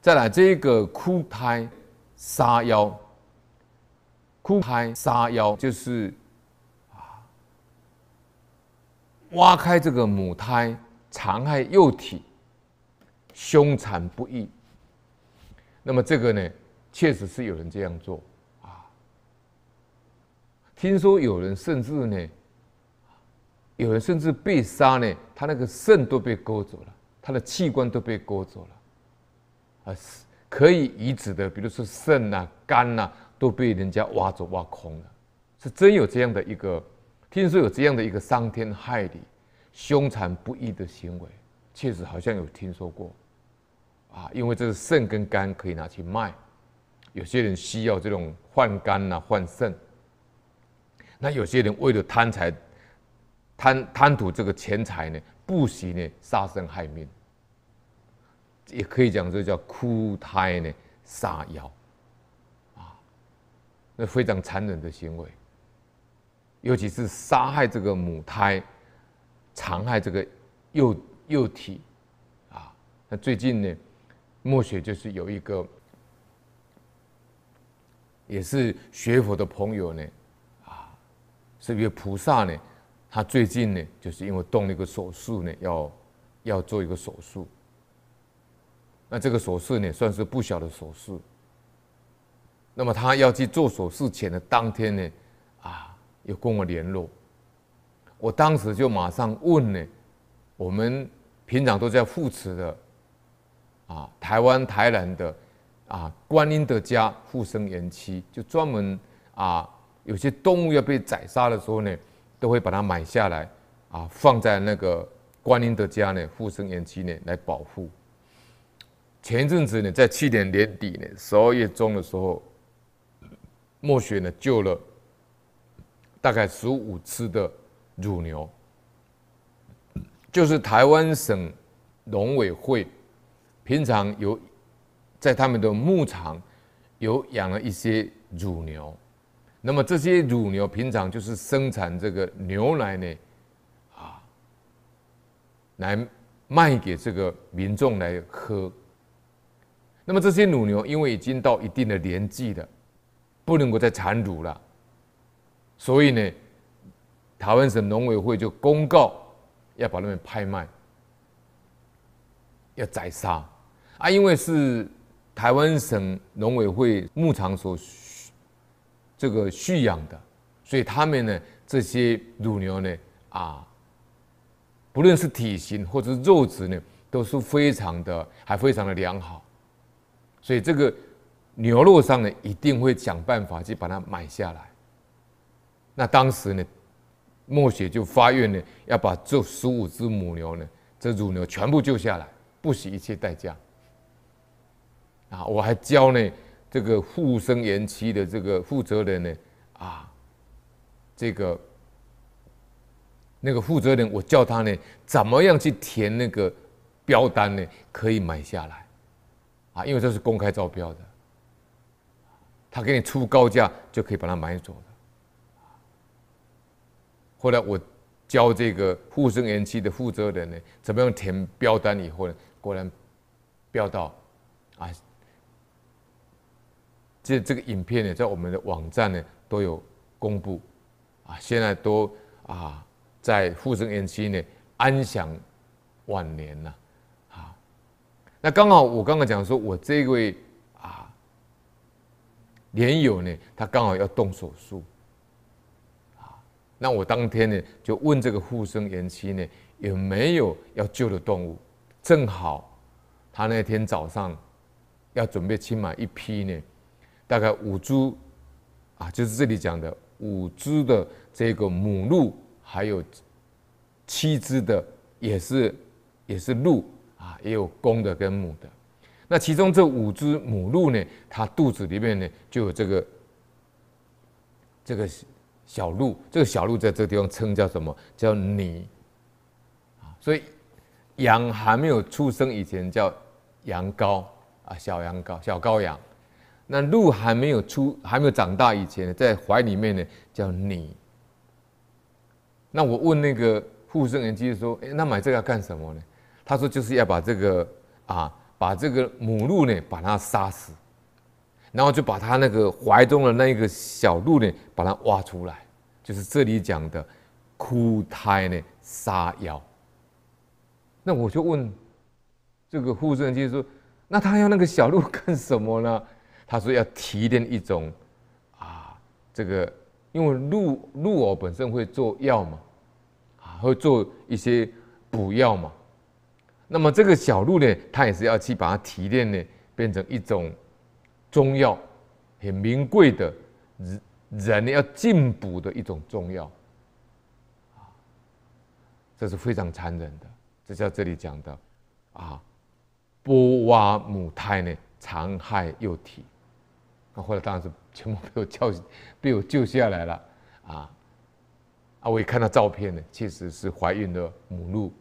再来这个哭胎杀妖，哭胎杀妖就是啊，挖开这个母胎，残害幼体，凶残不义。那么这个呢，确实是有人这样做啊。听说有人甚至呢，有人甚至被杀呢，他那个肾都被割走了，他的器官都被割走了。啊，可以移植的，比如说肾呐、肝呐，都被人家挖走、挖空了，是真有这样的一个，听说有这样的一个伤天害理、凶残不义的行为，确实好像有听说过，啊，因为这个肾跟肝可以拿去卖，有些人需要这种换肝呐、换肾，那有些人为了贪财、贪贪图这个钱财呢，不惜呢杀生害命。也可以讲，这叫哭胎呢，杀妖，啊，那非常残忍的行为，尤其是杀害这个母胎，残害这个幼幼体，啊，那最近呢，墨学就是有一个，也是学佛的朋友呢，啊，是一个菩萨呢，他最近呢，就是因为动了一个手术呢，要要做一个手术。那这个手术呢，算是不小的手术。那么他要去做手术前的当天呢，啊，有跟我联络。我当时就马上问呢，我们平常都在护持的，啊，台湾台南的，啊，观音的家护生园区，就专门啊，有些动物要被宰杀的时候呢，都会把它买下来，啊，放在那个观音的家呢护生园区呢来保护。前一阵子呢，在去年年底呢，十二月中的时候，墨雪呢救了大概十五只的乳牛，就是台湾省农委会平常有在他们的牧场有养了一些乳牛，那么这些乳牛平常就是生产这个牛奶呢，啊，来卖给这个民众来喝。那么这些乳牛因为已经到一定的年纪了，不能够再产乳了，所以呢，台湾省农委会就公告要把它们拍卖，要宰杀啊！因为是台湾省农委会牧场所这个蓄养的，所以他们呢这些乳牛呢啊，不论是体型或者肉质呢，都是非常的还非常的良好。所以这个牛肉商呢，一定会想办法去把它买下来。那当时呢，墨学就发愿呢，要把这十五只母牛呢，这乳牛全部救下来，不惜一切代价。啊，我还教呢这个护生园区的这个负责人呢，啊，这个那个负责人，我叫他呢，怎么样去填那个标单呢，可以买下来。啊，因为这是公开招标的，他给你出高价就可以把它买走了。后来我教这个富生园区的负责人呢，怎么样填标单以后呢，果然标到啊，这这个影片呢，在我们的网站呢都有公布，啊，现在都啊在富生园区呢安享晚年了。那刚好，我刚刚讲说，我这位啊莲友呢，他刚好要动手术，啊，那我当天呢就问这个护生园区呢有没有要救的动物，正好他那天早上要准备去买一批呢，大概五只，啊，就是这里讲的五只的这个母鹿，还有七只的也是也是鹿。啊，也有公的跟母的，那其中这五只母鹿呢，它肚子里面呢就有这个这个小鹿，这个小鹿在这个地方称叫什么？叫你。啊，所以羊还没有出生以前叫羊羔啊，小羊羔、小羔羊。那鹿还没有出、还没有长大以前，在怀里面呢叫你。那我问那个护生园区说，哎，那买这个要干什么呢？他说：“就是要把这个啊把这个母鹿呢，把它杀死，然后就把他那个怀中的那一个小鹿呢，把它挖出来，就是这里讲的哭胎呢杀妖。那我就问这个复生经说，那他要那个小鹿干什么呢？他说要提炼一种啊，这个因为鹿鹿偶本身会做药嘛，啊，会做一些补药嘛。那么这个小鹿呢，它也是要去把它提炼呢，变成一种中药，很名贵的人人要进补的一种中药，啊，这是非常残忍的。这叫这里讲的啊，剥挖母胎呢，残害幼体。那后来当然是全部被我救，被我救下来了啊。啊，我一看到照片呢，确实是怀孕的母鹿。